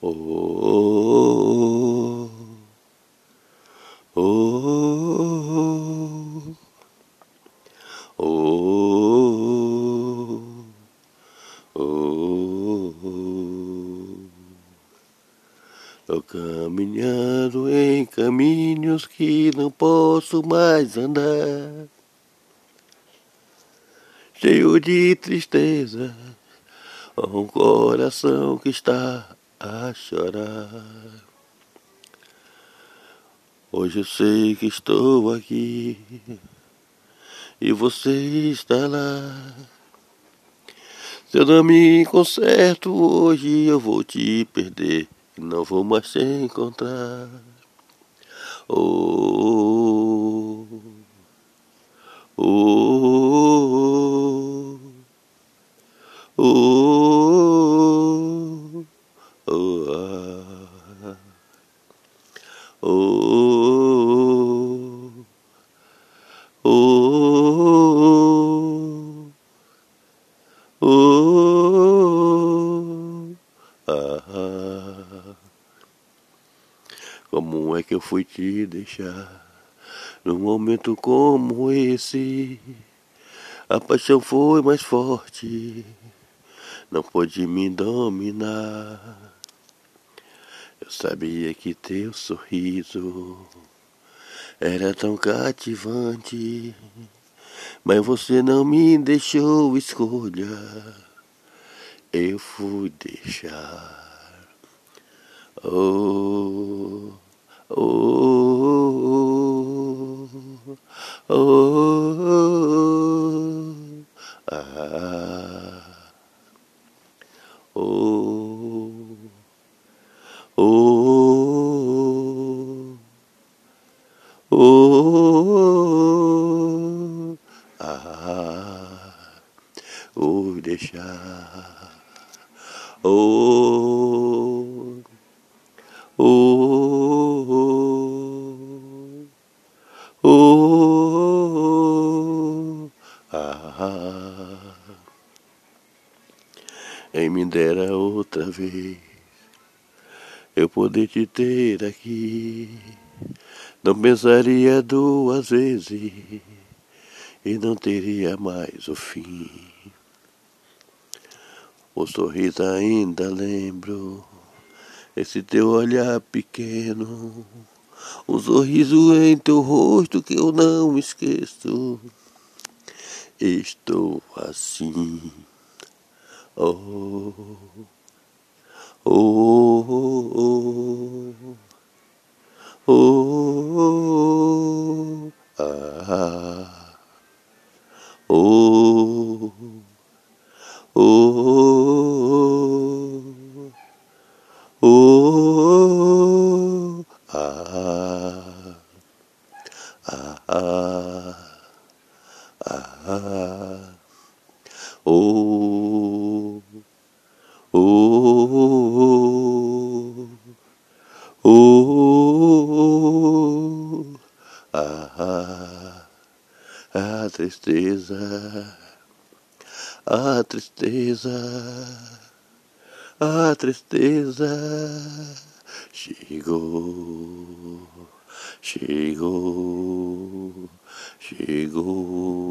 Oh, oh, oh, oh, oh, caminhando em caminhos que não posso mais andar, cheio de tristeza, um coração que está a chorar. Hoje eu sei que estou aqui e você está lá. Se eu não me conserto hoje, eu vou te perder e não vou mais te encontrar. Oh, oh, oh, oh, oh. Oh, ah, oh, oh, oh, ah. Como é que eu fui te deixar num momento como esse? A paixão foi mais forte, não pôde me dominar. Eu sabia que teu sorriso era tão cativante, mas você não me deixou escolha. Eu fui deixar. Oh, oh, oh, ah, oh. Oh, oh, ah, oh, deixar. Oh, oh, ah, em me dera outra vez eu poder te ter aqui. Não pensaria duas vezes e não teria mais o fim. O sorriso ainda lembro, esse teu olhar pequeno, um sorriso em teu rosto que eu não esqueço. Estou assim, oh. Oh, oh, oh, oh, ah, oh, oh, ah, ah, oh. Oh, oh, ah, a tristeza, a tristeza, a tristeza. Chegou, chegou, chegou.